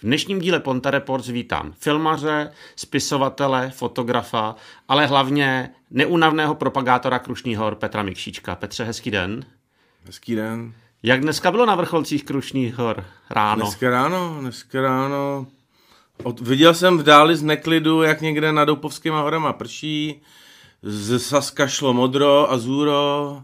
V dnešním díle Ponta Reports vítám filmaře, spisovatele, fotografa, ale hlavně neunavného propagátora Krušných hor Petra Mikšička. Petře, hezký den. Hezký den. Jak dneska bylo na vrcholcích Krušných hor ráno? Dneska ráno, dneska ráno. Od, viděl jsem v dáli z neklidu, jak někde nad Doupovskýma horama prší. Z Saska šlo modro, azuro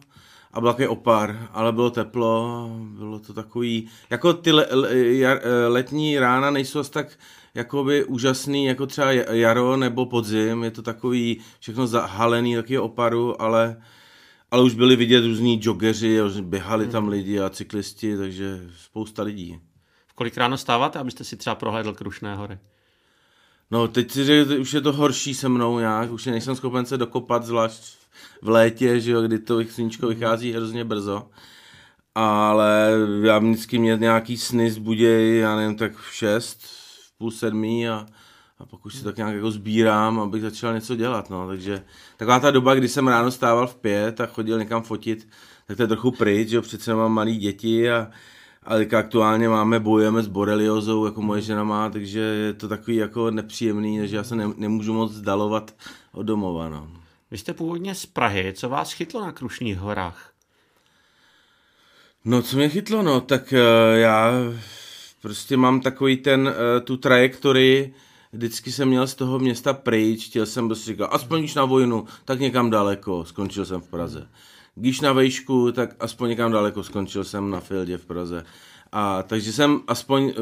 a byl takový opar, ale bylo teplo, bylo to takový, jako ty le, le, jar, letní rána nejsou asi tak jakoby úžasný, jako třeba jaro nebo podzim, je to takový všechno zahalený, taky oparu, ale, ale už byli vidět různí joggeři, běhali hmm. tam lidi a cyklisti, takže spousta lidí. V kolik ráno stáváte, abyste si třeba prohlédl Krušné hory? No, teď si říct, už je to horší se mnou nějak, už nejsem schopen se dokopat, zvlášť v létě, že jo, kdy to sluníčko vychází hrozně brzo. Ale já vždycky měl nějaký sny zbuděj, já nevím, tak v šest, v půl sedmí a, a pak už si tak nějak jako sbírám, abych začal něco dělat, no, takže taková ta doba, kdy jsem ráno stával v pět a chodil někam fotit, tak to je trochu pryč, že jo, přece mám malý děti a, ale aktuálně máme, bojujeme s boreliozou, jako moje žena má, takže je to takový jako nepříjemný, že já se ne, nemůžu moc zdalovat od domova, no. Vy jste původně z Prahy, co vás chytlo na Krušných horách? No, co mě chytlo, no, tak uh, já prostě mám takový ten, uh, tu trajektorii, vždycky jsem měl z toho města pryč, chtěl jsem prostě říkat, aspoň když na vojnu, tak někam daleko, skončil jsem v Praze. Když na vejšku, tak aspoň někam daleko, skončil jsem na Fieldě v Praze. A takže jsem aspoň uh,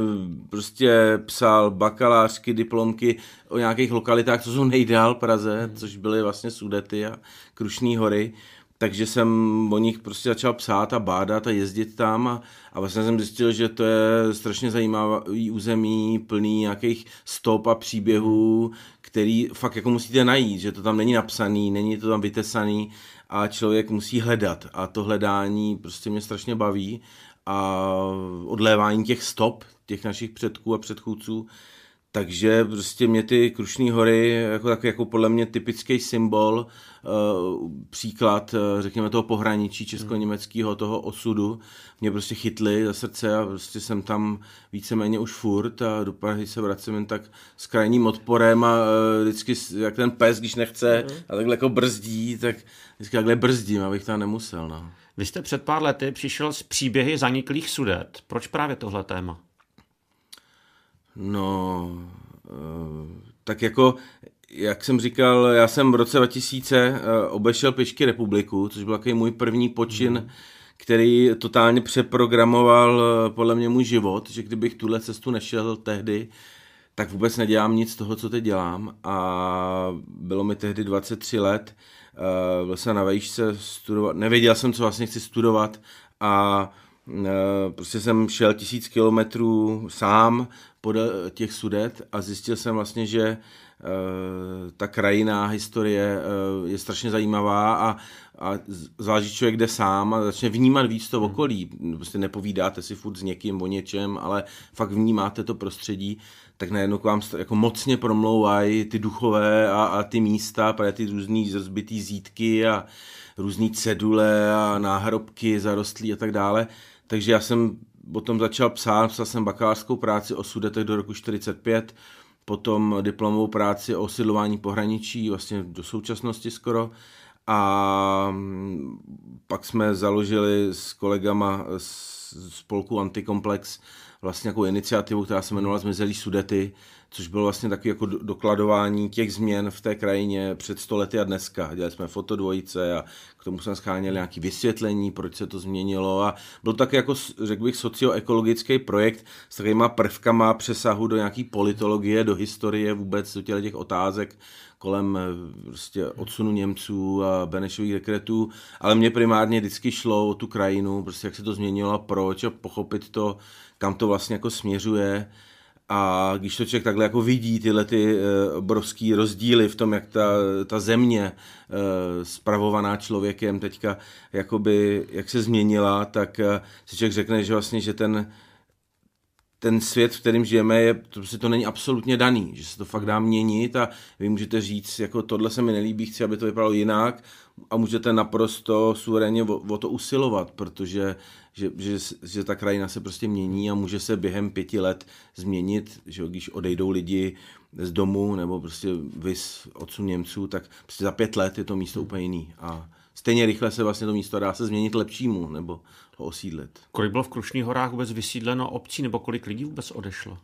prostě psal bakalářky, diplomky o nějakých lokalitách, co jsou nejdál Praze, což byly vlastně Sudety a Krušní hory. Takže jsem o nich prostě začal psát a bádat a jezdit tam a, a vlastně jsem zjistil, že to je strašně zajímavý území, plný nějakých stop a příběhů, který fakt jako musíte najít, že to tam není napsaný, není to tam vytesaný a člověk musí hledat a to hledání prostě mě strašně baví a odlévání těch stop, těch našich předků a předchůdců. Takže prostě mě ty Krušní hory, jako, tak, jako podle mě typický symbol, uh, příklad, uh, řekněme, toho pohraničí česko-německého, toho osudu, mě prostě chytly za srdce a prostě jsem tam víceméně už furt a do Prahy se vracím jen tak s krajním odporem a uh, vždycky, jak ten pes, když nechce mm. a takhle jako brzdí, tak vždycky takhle brzdím, abych tam nemusel. No. Vy jste před pár lety přišel s příběhy zaniklých sudet. Proč právě tohle téma? No, eh, tak jako, jak jsem říkal, já jsem v roce 2000 eh, obešel pěšky republiku, což byl takový můj první počin, mm. který totálně přeprogramoval eh, podle mě můj život, že kdybych tuhle cestu nešel tehdy, tak vůbec nedělám nic z toho, co teď dělám a bylo mi tehdy 23 let, byl jsem na vejšce studovat, nevěděl jsem, co vlastně chci studovat a prostě jsem šel tisíc kilometrů sám podle těch sudet a zjistil jsem vlastně, že eh, ta krajina, historie eh, je strašně zajímavá a, a zvlášť člověk jde sám a začne vnímat víc to hmm. okolí. Prostě nepovídáte si furt s někým o něčem, ale fakt vnímáte to prostředí, tak najednou k vám jako mocně promlouvají ty duchové a, a ty místa, právě ty různý zrzbitý zítky a různý cedule a náhrobky zarostlí a tak dále. Takže já jsem o tom začal psát, psal jsem bakalářskou práci o sudetech do roku 45, potom diplomovou práci o osidlování pohraničí, vlastně do současnosti skoro. A mm, pak jsme založili s kolegama z spolku Antikomplex vlastně jako iniciativu, která se jmenovala Zmizelí Sudety, což bylo vlastně takový jako dokladování těch změn v té krajině před stolety a dneska. Dělali jsme fotodvojice a k tomu jsme scháněli nějaké vysvětlení, proč se to změnilo. A byl to taky jako, řekl bych, socioekologický projekt s takovýma prvkama přesahu do nějaký politologie, do historie vůbec, do těch, otázek kolem eh, prostě odsunu Němců a Benešových dekretů, ale mě primárně vždycky šlo o tu krajinu, prostě jak se to změnilo a a pochopit to, kam to vlastně jako směřuje. A když to člověk takhle jako vidí tyhle ty eh, obrovský rozdíly v tom, jak ta, ta země eh, spravovaná člověkem teďka jakoby, jak se změnila, tak si člověk řekne, že vlastně, že ten ten svět, v kterém žijeme, je, to, prostě to není absolutně daný, že se to fakt dá měnit a vy můžete říct, jako tohle se mi nelíbí, chci, aby to vypadalo jinak a můžete naprosto suverénně o, o to usilovat, protože že, že, že ta krajina se prostě mění a může se během pěti let změnit, že když odejdou lidi z domu nebo prostě vys odsun Němců, tak prostě za pět let je to místo úplně jiný a stejně rychle se vlastně to místo dá se změnit lepšímu nebo ho osídlit. Kolik bylo v Krušných horách vůbec vysídleno obcí nebo kolik lidí vůbec odešlo?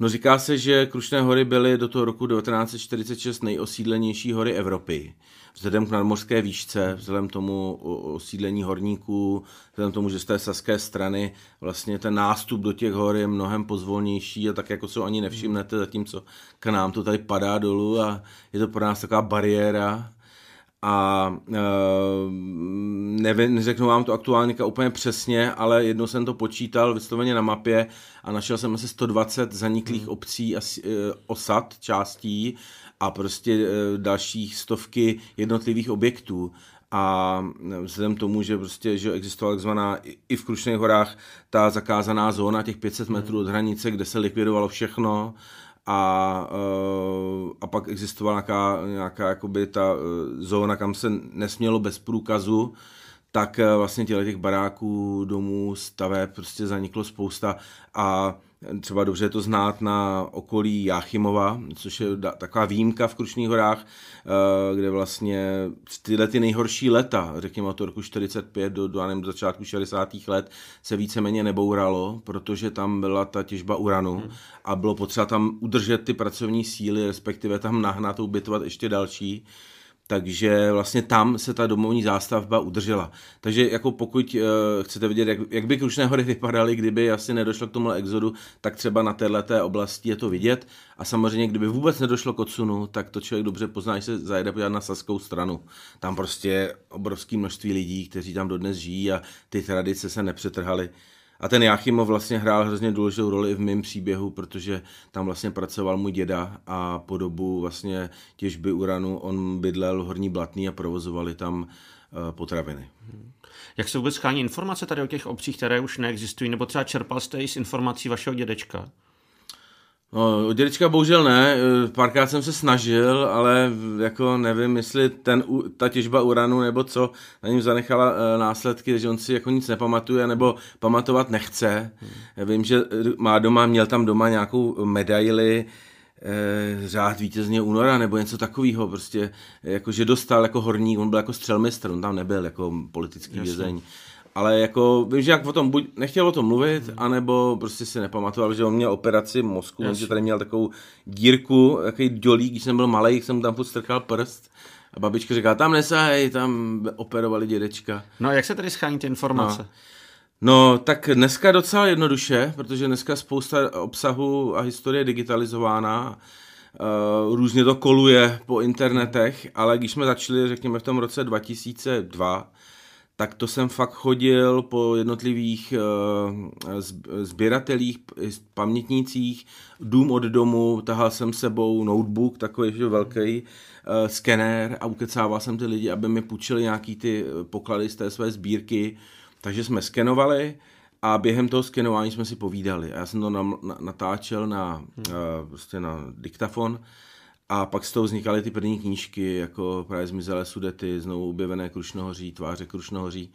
No říká se, že Krušné hory byly do toho roku 1946 nejosídlenější hory Evropy. Vzhledem k nadmořské výšce, vzhledem tomu osídlení horníků, vzhledem tomu, že z té saské strany vlastně ten nástup do těch hor je mnohem pozvolnější a tak jako se ani nevšimnete, zatímco k nám to tady padá dolů a je to pro nás taková bariéra a e, nevím, neřeknu vám to aktuálně úplně přesně, ale jednou jsem to počítal vysloveně na mapě a našel jsem asi 120 zaniklých hmm. obcí a e, osad, částí a prostě e, dalších stovky jednotlivých objektů a vzhledem tomu, že prostě že existovala takzvaná i v Krušných horách ta zakázaná zóna těch 500 metrů od hranice, kde se likvidovalo všechno a, uh, a pak existovala nějaká, nějaká jakoby ta uh, zóna, kam se nesmělo bez průkazu, tak uh, vlastně těle těch baráků, domů, staveb prostě zaniklo spousta a Třeba dobře je to znát na okolí Jáchymova, což je taková výjimka v Krušných horách, eh, kde vlastně tyhle ty nejhorší leta, řekněme od roku 45 do, do, nevím, začátku 60. let, se víceméně nebouralo, protože tam byla ta těžba uranu hmm. a bylo potřeba tam udržet ty pracovní síly, respektive tam nahnat, ubytovat ještě další takže vlastně tam se ta domovní zástavba udržela. Takže jako pokud uh, chcete vidět, jak, jak by Krušné hory vypadaly, kdyby asi nedošlo k tomu exodu, tak třeba na této oblasti je to vidět. A samozřejmě, kdyby vůbec nedošlo k odsunu, tak to člověk dobře pozná, že se zajede podívat na saskou stranu. Tam prostě obrovské množství lidí, kteří tam dodnes žijí a ty tradice se nepřetrhaly. A ten Jáchymov vlastně hrál hrozně důležitou roli i v mém příběhu, protože tam vlastně pracoval můj děda a po dobu vlastně těžby uranu on bydlel v Horní Blatný a provozovali tam eh, potraviny. Jak se vůbec schání informace tady o těch obcích, které už neexistují, nebo třeba čerpal jste i z informací vašeho dědečka? No, dědečka bohužel ne, eh, párkrát jsem se snažil, ale jako nevím, jestli ten, ta těžba uranu nebo co na něm zanechala eh, následky, že on si jako nic nepamatuje nebo pamatovat nechce. Hmm. Vím, že má doma, měl tam doma nějakou medaili, eh, řád vítězně února nebo něco takového, prostě jako, že dostal jako horník, on byl jako střelmistr, on tam nebyl jako politický Jasně. vězeň ale jako, vím, že jak o tom buď nechtěl o tom mluvit, hmm. anebo prostě si nepamatoval, že on měl operaci mozku, že tady měl takovou dírku, takový dolík, když jsem byl malý, jsem tam strkal prst. A babička říká, tam nesahej, tam operovali dědečka. No a jak se tady schání ty informace? No. No, tak dneska docela jednoduše, protože dneska spousta obsahu a historie je digitalizována. Uh, různě to koluje po internetech, ale když jsme začali, řekněme, v tom roce 2002, tak to jsem fakt chodil po jednotlivých uh, sběratelích, pamětnících, dům od domu, tahal jsem sebou notebook, takový velký uh, skenér a ukecával jsem ty lidi, aby mi půjčili nějaký ty eh, poklady z té své sbírky, takže jsme skenovali a během toho skenování jsme si povídali. A já jsem to na, na, natáčel na, hmm. prostě na diktafon a pak z toho vznikaly ty první knížky, jako právě Zmizelé sudety, znovu objevené Krušnohoří, tváře Krušnohoří.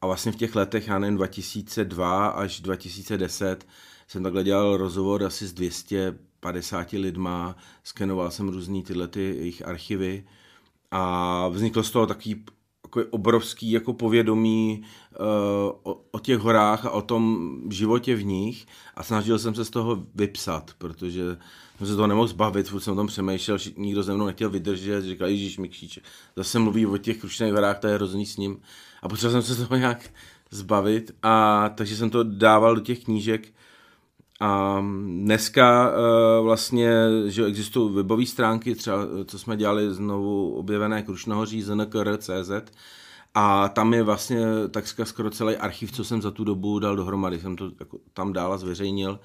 A vlastně v těch letech, já nevím, 2002 až 2010 jsem takhle dělal rozhovor asi s 250 lidma, skenoval jsem různý tyhle ty jejich archivy a vzniklo z toho takový jako obrovský jako povědomí uh, o, o těch horách a o tom životě v nich a snažil jsem se z toho vypsat, protože jsem se toho nemohl zbavit, furt jsem o tom přemýšlel, nikdo ze mnou nechtěl vydržet, říkal, Ježíš Mikšíček, zase mluví o těch krušných horách, to je hrozný s ním. A potřeboval jsem se toho nějak zbavit a takže jsem to dával do těch knížek a dneska uh, vlastně, že existují webové stránky, třeba co jsme dělali znovu objevené Krušnohoří znkr.cz a tam je vlastně takřka skoro celý archiv, co jsem za tu dobu dal dohromady, jsem to jako tam dál a zveřejnil.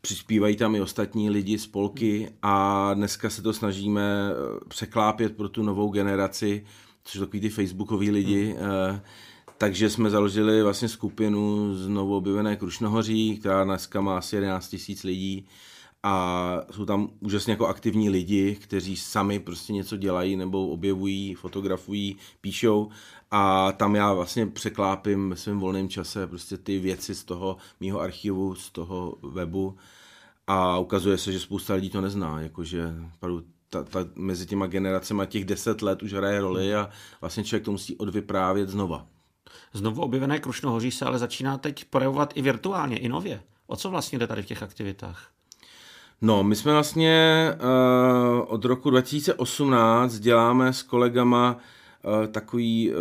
Přispívají tam i ostatní lidi, spolky. A dneska se to snažíme eh, překlápět pro tu novou generaci, což jsou takový ty facebookoví lidi, hmm takže jsme založili vlastně skupinu znovu objevené Krušnohoří, která dneska má asi 11 tisíc lidí. A jsou tam úžasně jako aktivní lidi, kteří sami prostě něco dělají nebo objevují, fotografují, píšou. A tam já vlastně překlápím ve svém volném čase prostě ty věci z toho mýho archivu, z toho webu. A ukazuje se, že spousta lidí to nezná, jakože ta, ta, mezi těma generacemi těch deset let už hraje roli a vlastně člověk to musí odvyprávět znova. Znovu objevené Krušnohoří se ale začíná teď projevovat i virtuálně, i nově. O co vlastně jde tady v těch aktivitách? No, my jsme vlastně uh, od roku 2018 děláme s kolegama uh, takový uh,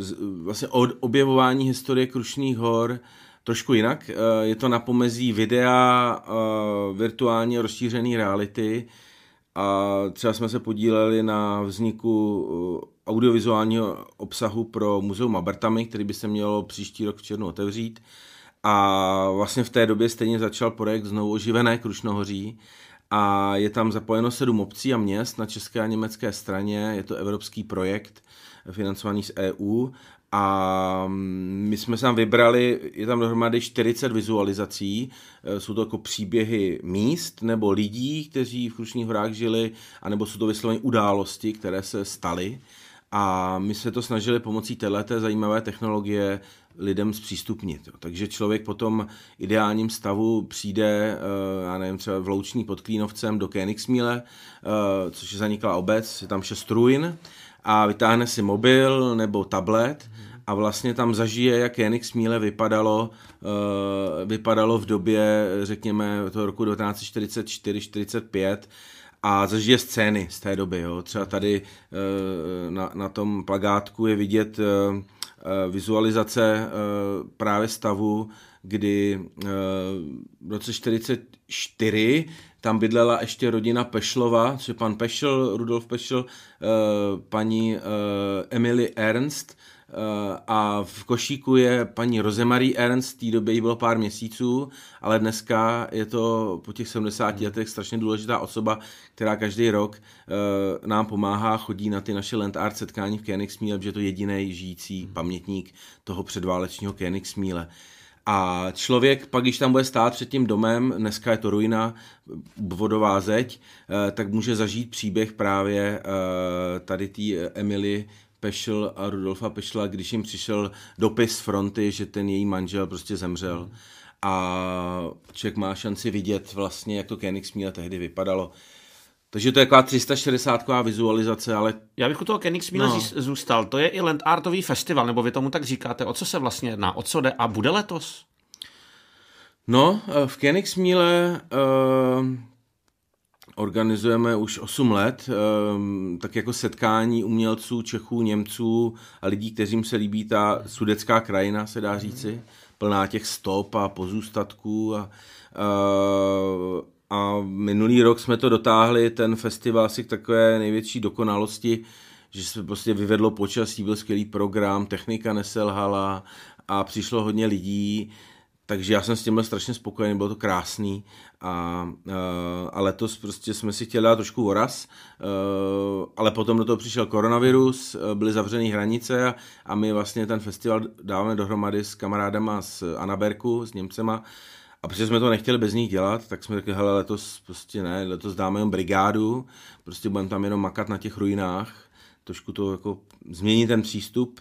z, vlastně od, objevování historie Krušných hor trošku jinak. Uh, je to na pomezí videa, uh, virtuálně rozšířené reality a třeba jsme se podíleli na vzniku uh, audiovizuálního obsahu pro muzeum Abertami, který by se mělo příští rok v červnu otevřít. A vlastně v té době stejně začal projekt znovu oživené Krušnohoří a je tam zapojeno sedm obcí a měst na české a německé straně. Je to evropský projekt financovaný z EU a my jsme tam vybrali, je tam dohromady 40 vizualizací, jsou to jako příběhy míst nebo lidí, kteří v Krušných horách žili, anebo jsou to vysloveně události, které se staly. A my se to snažili pomocí této zajímavé technologie lidem zpřístupnit. Jo. Takže člověk po tom ideálním stavu přijde, uh, já nevím, třeba v Louční pod Klínovcem do Koenigsmíle, uh, což je zaniklá obec, je tam šest ruin a vytáhne si mobil nebo tablet a vlastně tam zažije, jak Koenigsmíle vypadalo, uh, vypadalo v době, řekněme, toho roku 1944-45 a zažije scény z té doby. Jo. Třeba tady na, na tom plagátku je vidět Eh, vizualizace eh, právě stavu, kdy eh, v roce 44 tam bydlela ještě rodina Pešlova, což je pan Pešl, Rudolf Pešl, paní Emily Ernst, Eh, a v košíku je paní Rozemarie Ernst, v té době jí bylo pár měsíců, ale dneska je to po těch 70 hmm. letech strašně důležitá osoba, která každý rok uh, nám pomáhá, chodí na ty naše land art setkání v Koenigsmíle, protože je to jediný žijící hmm. pamětník toho předválečního Koenigsmíle. A člověk pak, když tam bude stát před tím domem, dneska je to ruina, vodová zeď, eh, tak může zažít příběh právě tady té Emily Pešl a Rudolfa Pešla, když jim přišel dopis z fronty, že ten její manžel prostě zemřel. A člověk má šanci vidět vlastně, jak to Koenigsmíle tehdy vypadalo. Takže to je taková 360 vizualizace, ale... Já bych u toho Koenigsmíle no. zůstal. To je i Land Artový festival, nebo vy tomu tak říkáte. O co se vlastně jedná? O co jde? A bude letos? No, eh, v Koenigsmíle uh, organizujeme už 8 let, ehm, tak jako setkání umělců, Čechů, Němců a lidí, kteřím se líbí ta sudecká krajina, se dá říci, plná těch stop a pozůstatků a, a, a minulý rok jsme to dotáhli, ten festival asi k takové největší dokonalosti, že se prostě vyvedlo počasí, byl skvělý program, technika neselhala a přišlo hodně lidí, takže já jsem s tím byl strašně spokojený, bylo to krásný a, a letos prostě jsme si chtěli dát trošku voraz, ale potom do toho přišel koronavirus, byly zavřené hranice a, a my vlastně ten festival dáváme dohromady s kamarádama z Anaberku, s Němcema. A protože jsme to nechtěli bez nich dělat, tak jsme řekli, hele, letos prostě ne, letos dáme jen brigádu, prostě budeme tam jenom makat na těch ruinách, trošku to jako změnit ten přístup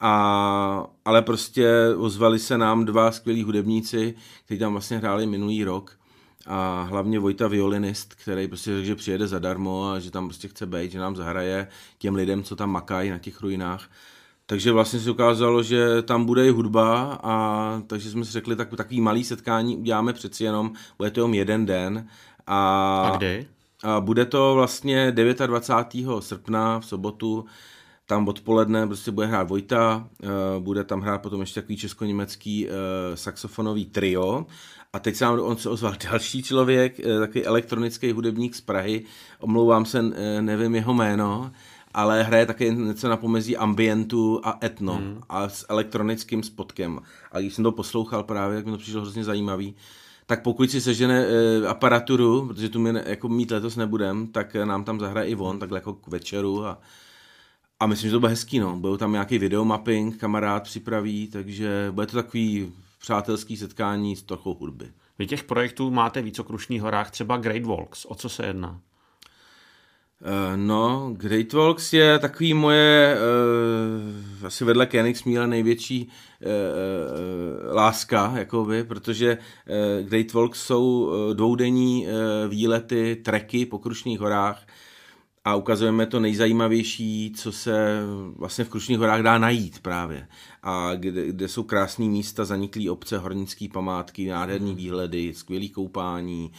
a, ale prostě ozvali se nám dva skvělí hudebníci, kteří tam vlastně hráli minulý rok a hlavně Vojta violinist, který prostě řekl, že přijede zadarmo a že tam prostě chce být, že nám zahraje těm lidem, co tam makají na těch ruinách. Takže vlastně se ukázalo, že tam bude i hudba a takže jsme si řekli, tak takový malý setkání uděláme přeci jenom, bude to jenom jeden den. A, a kdy? A bude to vlastně 29. srpna v sobotu tam odpoledne prostě bude hrát Vojta, eh, bude tam hrát potom ještě takový česko-německý eh, saxofonový trio a teď se nám on se ozval další člověk, eh, takový elektronický hudebník z Prahy, omlouvám se, nevím jeho jméno, ale hraje také něco na pomezí ambientu a etno hmm. a s elektronickým spotkem. A když jsem to poslouchal právě, tak mi to přišlo hrozně zajímavý, tak pokud si sežene e, aparaturu, protože tu my jako mít letos nebudem, tak nám tam zahraje i on, takhle jako k večeru a a myslím, že to bude hezký, no. Budou tam nějaký videomapping, kamarád připraví, takže bude to takový přátelský setkání s trochou hudby. Vy těch projektů máte víc o Krušných horách, třeba Great Walks. O co se jedná? Uh, no, Great Walks je takový moje, uh, asi vedle Koenigsmíle největší uh, uh, láska, jakoby, protože uh, Great Walks jsou uh, dvoudenní uh, výlety, treky po Krušných horách, a ukazujeme to nejzajímavější, co se vlastně v Krušných horách dá najít právě. A kde, kde jsou krásné místa, zaniklé obce, hornické památky, nádherné hmm. výhledy, skvělé koupání,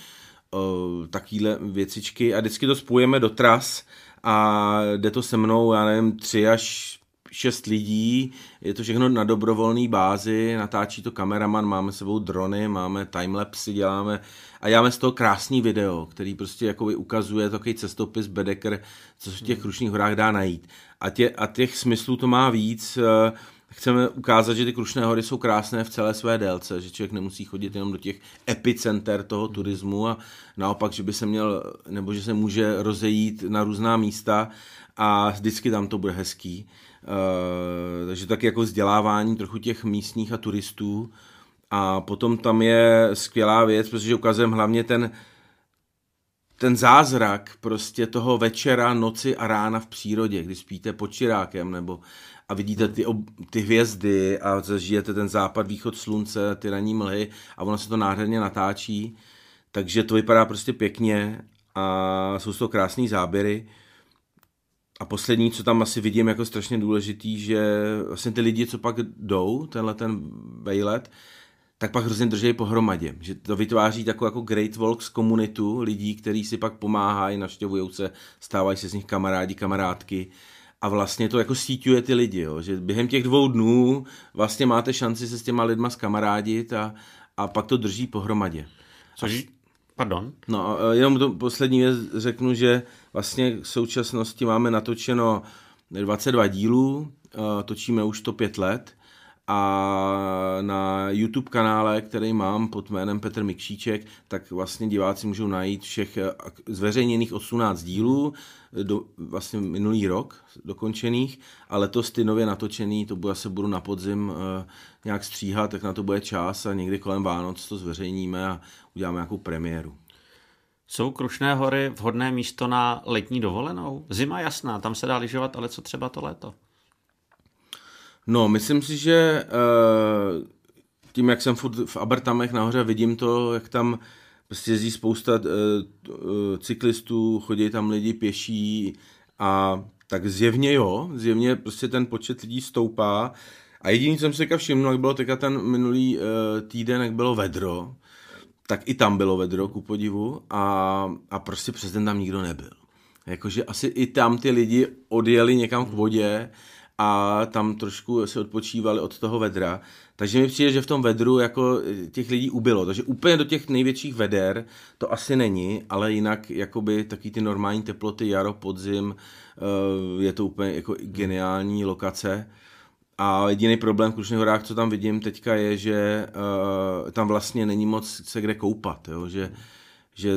takovéhle věcičky a vždycky to spojujeme do tras a jde to se mnou, já nevím, tři až šest lidí, je to všechno na dobrovolné bázi, natáčí to kameraman, máme sebou drony, máme timelapsy, děláme a děláme z toho krásný video, který prostě jakoby ukazuje takový cestopis Bedeker, co se v těch Krušných horách dá najít. A, tě, a těch smyslů to má víc, eh, chceme ukázat, že ty Krušné hory jsou krásné v celé své délce, že člověk nemusí chodit jenom do těch epicenter toho turismu a naopak, že by se měl, nebo že se může rozejít na různá místa a vždycky tam to bude hezký. Uh, takže tak jako vzdělávání trochu těch místních a turistů. A potom tam je skvělá věc, protože ukazujeme hlavně ten, ten zázrak prostě toho večera, noci a rána v přírodě, kdy spíte pod čirákem nebo a vidíte ty, ob, ty hvězdy a zažijete ten západ, východ slunce, ty ranní mlhy a ono se to nádherně natáčí. Takže to vypadá prostě pěkně a jsou to krásné záběry. A poslední, co tam asi vidím jako strašně důležitý, že vlastně ty lidi, co pak jdou, tenhle ten vejlet, tak pak hrozně drží pohromadě. Že to vytváří takovou jako Great Walks komunitu lidí, kteří si pak pomáhají, navštěvují se, stávají se z nich kamarádi, kamarádky a vlastně to jako síťuje ty lidi, jo? že během těch dvou dnů vlastně máte šanci se s těma lidma skamarádit a, a pak to drží pohromadě. Což, pardon? No, jenom to poslední věc řeknu, že vlastně v současnosti máme natočeno 22 dílů, točíme už to pět let a na YouTube kanále, který mám pod jménem Petr Mikšíček, tak vlastně diváci můžou najít všech eh, zveřejněných 18 dílů, do, vlastně minulý rok dokončených a letos ty nově natočený, to bude, se budu na podzim uh, nějak stříhat, tak na to bude čas a někdy kolem Vánoc to zveřejníme a uděláme nějakou premiéru. Jsou Krušné hory vhodné místo na letní dovolenou? Zima jasná, tam se dá lyžovat, ale co třeba to léto? No, myslím si, že uh, tím, jak jsem furt v Abertamech nahoře, vidím to, jak tam prostě jezdí spousta uh, cyklistů, chodí tam lidi pěší a tak zjevně jo, zjevně prostě ten počet lidí stoupá a jediný, co jsem si všiml, jak bylo teďka ten minulý týden, jak bylo vedro, tak i tam bylo vedro, ku podivu, a, a prostě přes den tam nikdo nebyl. Jakože asi i tam ty lidi odjeli někam k vodě, a tam trošku se odpočívali od toho vedra. Takže mi přijde, že v tom vedru jako eh, těch lidí ubylo. Takže úplně do těch největších veder to asi není, ale jinak jakoby taky ty normální teploty, jaro, podzim, eh, je to úplně jako geniální lokace. A jediný problém v Krušných horách, co tam vidím teďka, je, že uh, tam vlastně není moc se kde koupat, jo? že že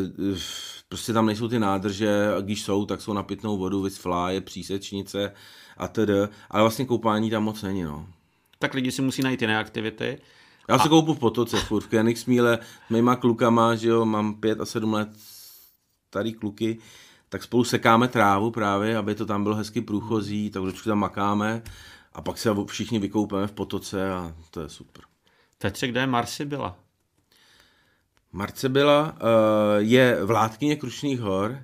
prostě tam nejsou ty nádrže a když jsou, tak jsou na pitnou vodu, vysfláje, přísečnice a tedy, ale vlastně koupání tam moc není, no. Tak lidi si musí najít jiné aktivity. Já se a... koupu v potoce, furt v Koenigsmíle, mýma klukama, že jo, mám pět a sedm let starý kluky, tak spolu sekáme trávu právě, aby to tam bylo hezky průchozí, tak trošku tam makáme a pak se všichni vykoupeme v potoce a to je super. Petře, kde je Marsi byla? Marce byla, uh, je vládkyně Krušných hor,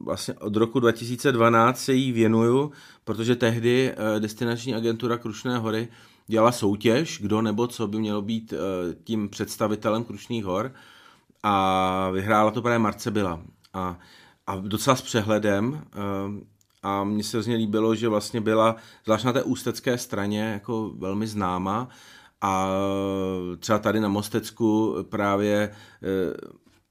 vlastně od roku 2012 se jí věnuju, protože tehdy uh, destinační agentura Krušné hory dělala soutěž, kdo nebo co by mělo být uh, tím představitelem Krušných hor a vyhrála to právě Marce byla. A, a docela s přehledem a mně se hrozně líbilo, že vlastně byla, zvlášť na té ústecké straně, jako velmi známa a třeba tady na Mostecku právě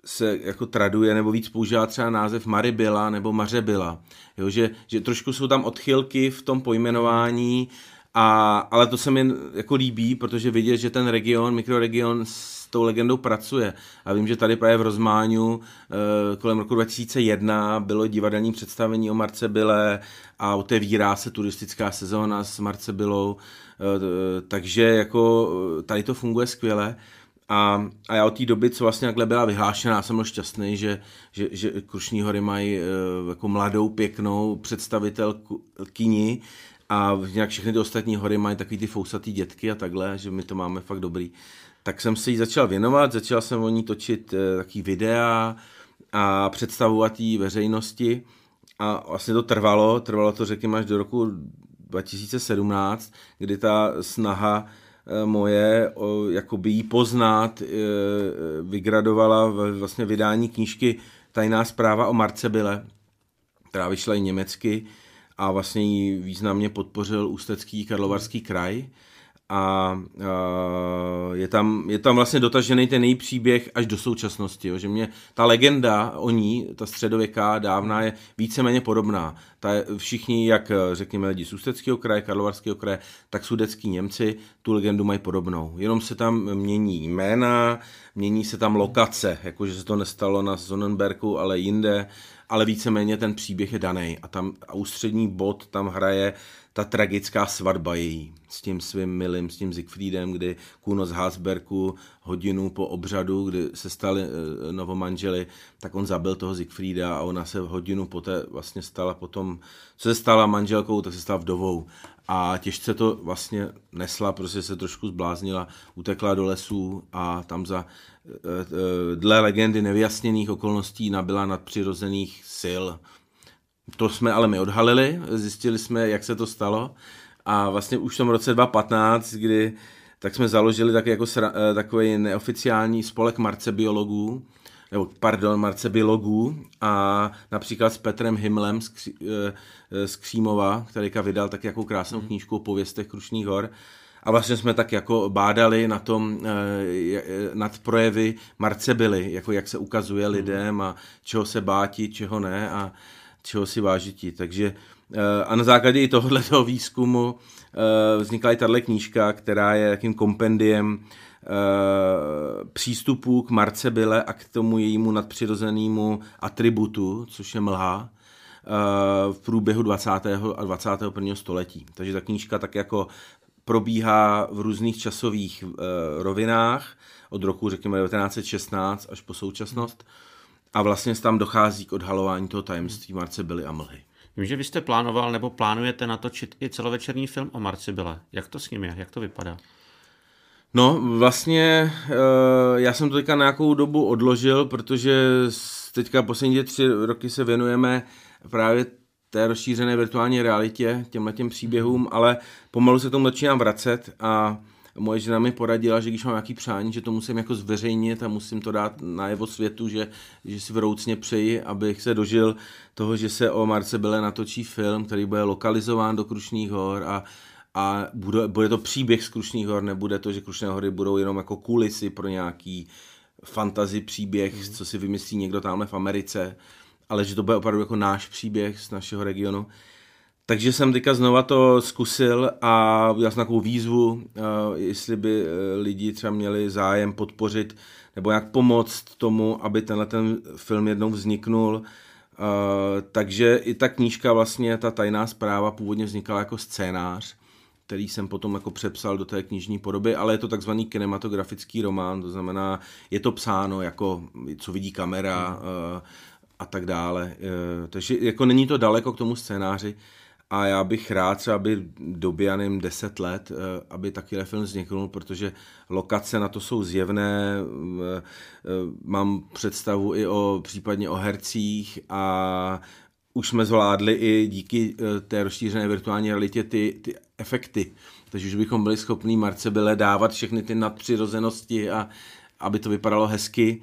se jako traduje nebo víc používá třeba název Maribila nebo Mařebila. Jo, že, že trošku jsou tam odchylky v tom pojmenování A, ale to se mi jako líbí, protože vidět, že ten region, mikroregion s tou legendou pracuje. A vím, že tady právě v Rozmáňu e, kolem roku 2001 bylo divadelní představení o Marce Bile a otevírá se turistická sezóna s Marce Bilou, e, takže jako tady to funguje skvěle. A, a já od té doby, co vlastně takhle byla vyhlášená, jsem byl šťastný, že, že, že Krušní hory mají e, jako mladou, pěknou představitelkyni a nějak všechny ty ostatní hory mají takový ty fousatý dětky a takhle, že my to máme fakt dobrý. Tak jsem se jí začal věnovat, začal jsem o ní točit e, takový videa a představovat jí veřejnosti a vlastně to trvalo, trvalo to řekněme až do roku 2017, kdy ta snaha moje, jakoby jí poznat, eh, vygradovala vlastně vydání knížky Tajná zpráva o Marce Bile, která vyšla i německy a vlastně ji významně podpořil Ústecký Karlovarský kraj a je tam, je tam vlastně dotažený ten její příběh až do současnosti, jo, že mě ta legenda o ní, ta středověká, dávná, je víceméně podobná. Ta, všichni, jak řekněme lidi z Ústeckého kraje, Karlovarského kraje, tak sudecký Němci tu legendu mají podobnou. Jenom se tam mění jména, mění se tam lokace, jakože se to nestalo na Sonnenberku, ale jinde, ale víceméně ten příběh je daný a tam a ústřední bod tam hraje ta tragická svatba její s tím svým milým, s tím Siegfriedem, kdy Kuno z Hasberku hodinu po obřadu, kdy se stali e, novomanželi, tak on zabil toho Siegfrieda a ona se hodinu poté vlastně stala potom, co se stala manželkou, tak se stala vdovou. A těžce to vlastně nesla, prostě se trošku zbláznila, utekla do lesů a tam za e, e, dle legendy nevyjasněných okolností nabila nadpřirozených sil to jsme ale my odhalili, zjistili jsme, jak se to stalo a vlastně už v tom roce 2015, kdy tak jsme založili tak jako sra, eh, takový neoficiální spolek marcebiologů, nebo pardon, marcebiologů a například s Petrem Himlem z, Kří, eh, z Křímova, který vydal tak jako krásnou mhm. knížku o pověstech Krušných hor. A vlastně jsme tak jako bádali na tom, eh, nad projevy Marcebily, jako jak se ukazuje mhm. lidem a čeho se báti, čeho ne. A, čeho si vážití. Takže eh, a na základě i tohoto výzkumu eh, vznikla i tato knížka, která je jakým kompendiem eh, přístupů k Marce Bile a k tomu jejímu nadpřirozenému atributu, což je mlha, v průběhu 20. a 21. století. Takže ta knížka tak jako probíhá v různých časových rovinách od roku, řekněme, 1916 až po současnost. Hmm a vlastně tam dochází k odhalování toho tajemství Marce Billy a mlhy. Vím, že vy jste plánoval nebo plánujete natočit i celovečerní film o Marci Bille. Jak to s ním je? Jak to vypadá? No, vlastně eh, já jsem to teďka nějakou dobu odložil, protože teďka poslední tři roky se věnujeme právě té rozšířené virtuální realitě, těmhle těm příběhům, ale pomalu se tomu začínám vracet a moje žena mi poradila, že když mám nějaký přání, že to musím jako zveřejnit a musím to dát na jeho světu, že, že si vroucně přeji, abych se dožil toho, že se o Marce Bele natočí film, který bude lokalizován do Krušných hor a, a bude, bude to příběh z Krušných hor, nebude to, že Krušné hory budou jenom jako kulisy pro nějaký fantazy příběh, mm. co si vymyslí někdo tamhle v Americe, ale že to bude opravdu jako náš příběh z našeho regionu. Takže jsem teďka znova to zkusil a udělal jsem takovou výzvu, eh, jestli by eh, lidi třeba měli zájem podpořit nebo jak pomoct tomu, aby tenhle ten film jednou vzniknul. Eh, takže i ta knížka vlastně, ta tajná zpráva původně vznikala jako scénář, který jsem potom jako přepsal do té knižní podoby, ale je to takzvaný kinematografický román, to znamená, je to psáno jako, co vidí kamera a tak dále. Takže jako není to daleko k tomu scénáři, a já bych rád třeba, aby nevím, 10 let, eh, aby takovýhle film vzniknul, protože lokace na to jsou zjevné, eh, eh, mám představu i o případně o hercích a už jsme zvládli i díky té rozšířené virtuální realitě ty, ty efekty. Takže už bychom byli schopni Marce Byle dávat všechny ty nadpřirozenosti a aby to vypadalo hezky.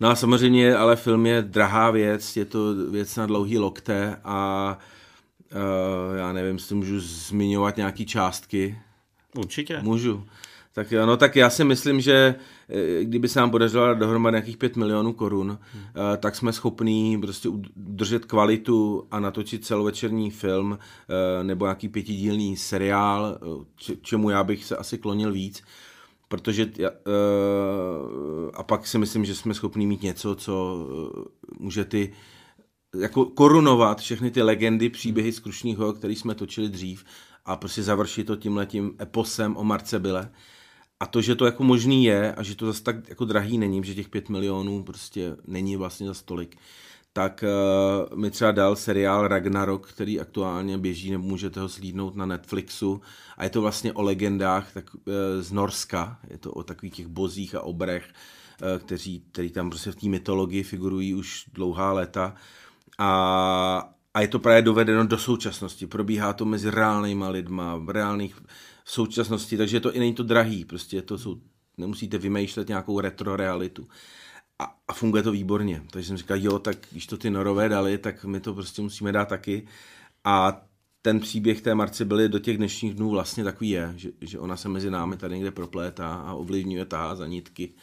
No a samozřejmě, ale film je drahá věc, je to věc na dlouhý lokte a Uh, já nevím, jestli můžu zmiňovat nějaký částky. Určitě. Můžu. Tak no tak já si myslím, že eh, kdyby se nám podařilo dohromady nějakých 5 milionů korun, hmm. tak jsme schopní prostě udržet kvalitu a natočit celovečerní film nebo nějaký pětidílný seriál, čemu já bych se asi klonil víc, protože a pak si myslím, že jsme schopni mít něco, co může ty jako korunovat všechny ty legendy, příběhy z Krušního, který jsme točili dřív a prostě završit to tímhletím eposem o Marce Byle. A to, že to jako možný je a že to zase tak jako drahý není, že těch pět milionů prostě není vlastně za stolik, tak uh, mi třeba dal seriál Ragnarok, který aktuálně běží, nebo můžete ho slídnout na Netflixu. A je to vlastně o legendách tak, uh, z Norska, je to o takových těch bozích a obrech, uh, kteří, tam prostě v té mytologii figurují už dlouhá léta a, a je to právě dovedeno do současnosti. Probíhá to mezi reálnýma lidma, v reálných současnosti, takže to i není to drahý, prostě to jsou, nemusíte vymýšlet nějakou retro realitu. A, a funguje to výborně. Takže jsem říkal, jo, tak když to ty norové dali, tak my to prostě musíme dát taky. A ten příběh té Marce byly do těch dnešních dnů vlastně takový je, že, že ona se mezi námi tady někde proplétá a ovlivňuje ta za nitky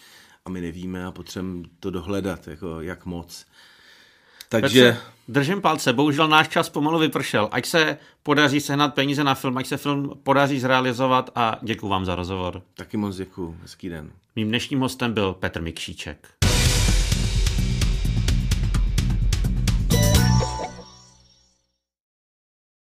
a my nevíme a potřebujeme to dohledat, jako jak moc. Takže... Petře, držím palce, bohužel náš čas pomalu vypršel. Ať se podaří sehnat peníze na film, ať se film podaří zrealizovat a děkuji vám za rozhovor. Taky moc děkuji, hezký den. Mým dnešním hostem byl Petr Mikšíček.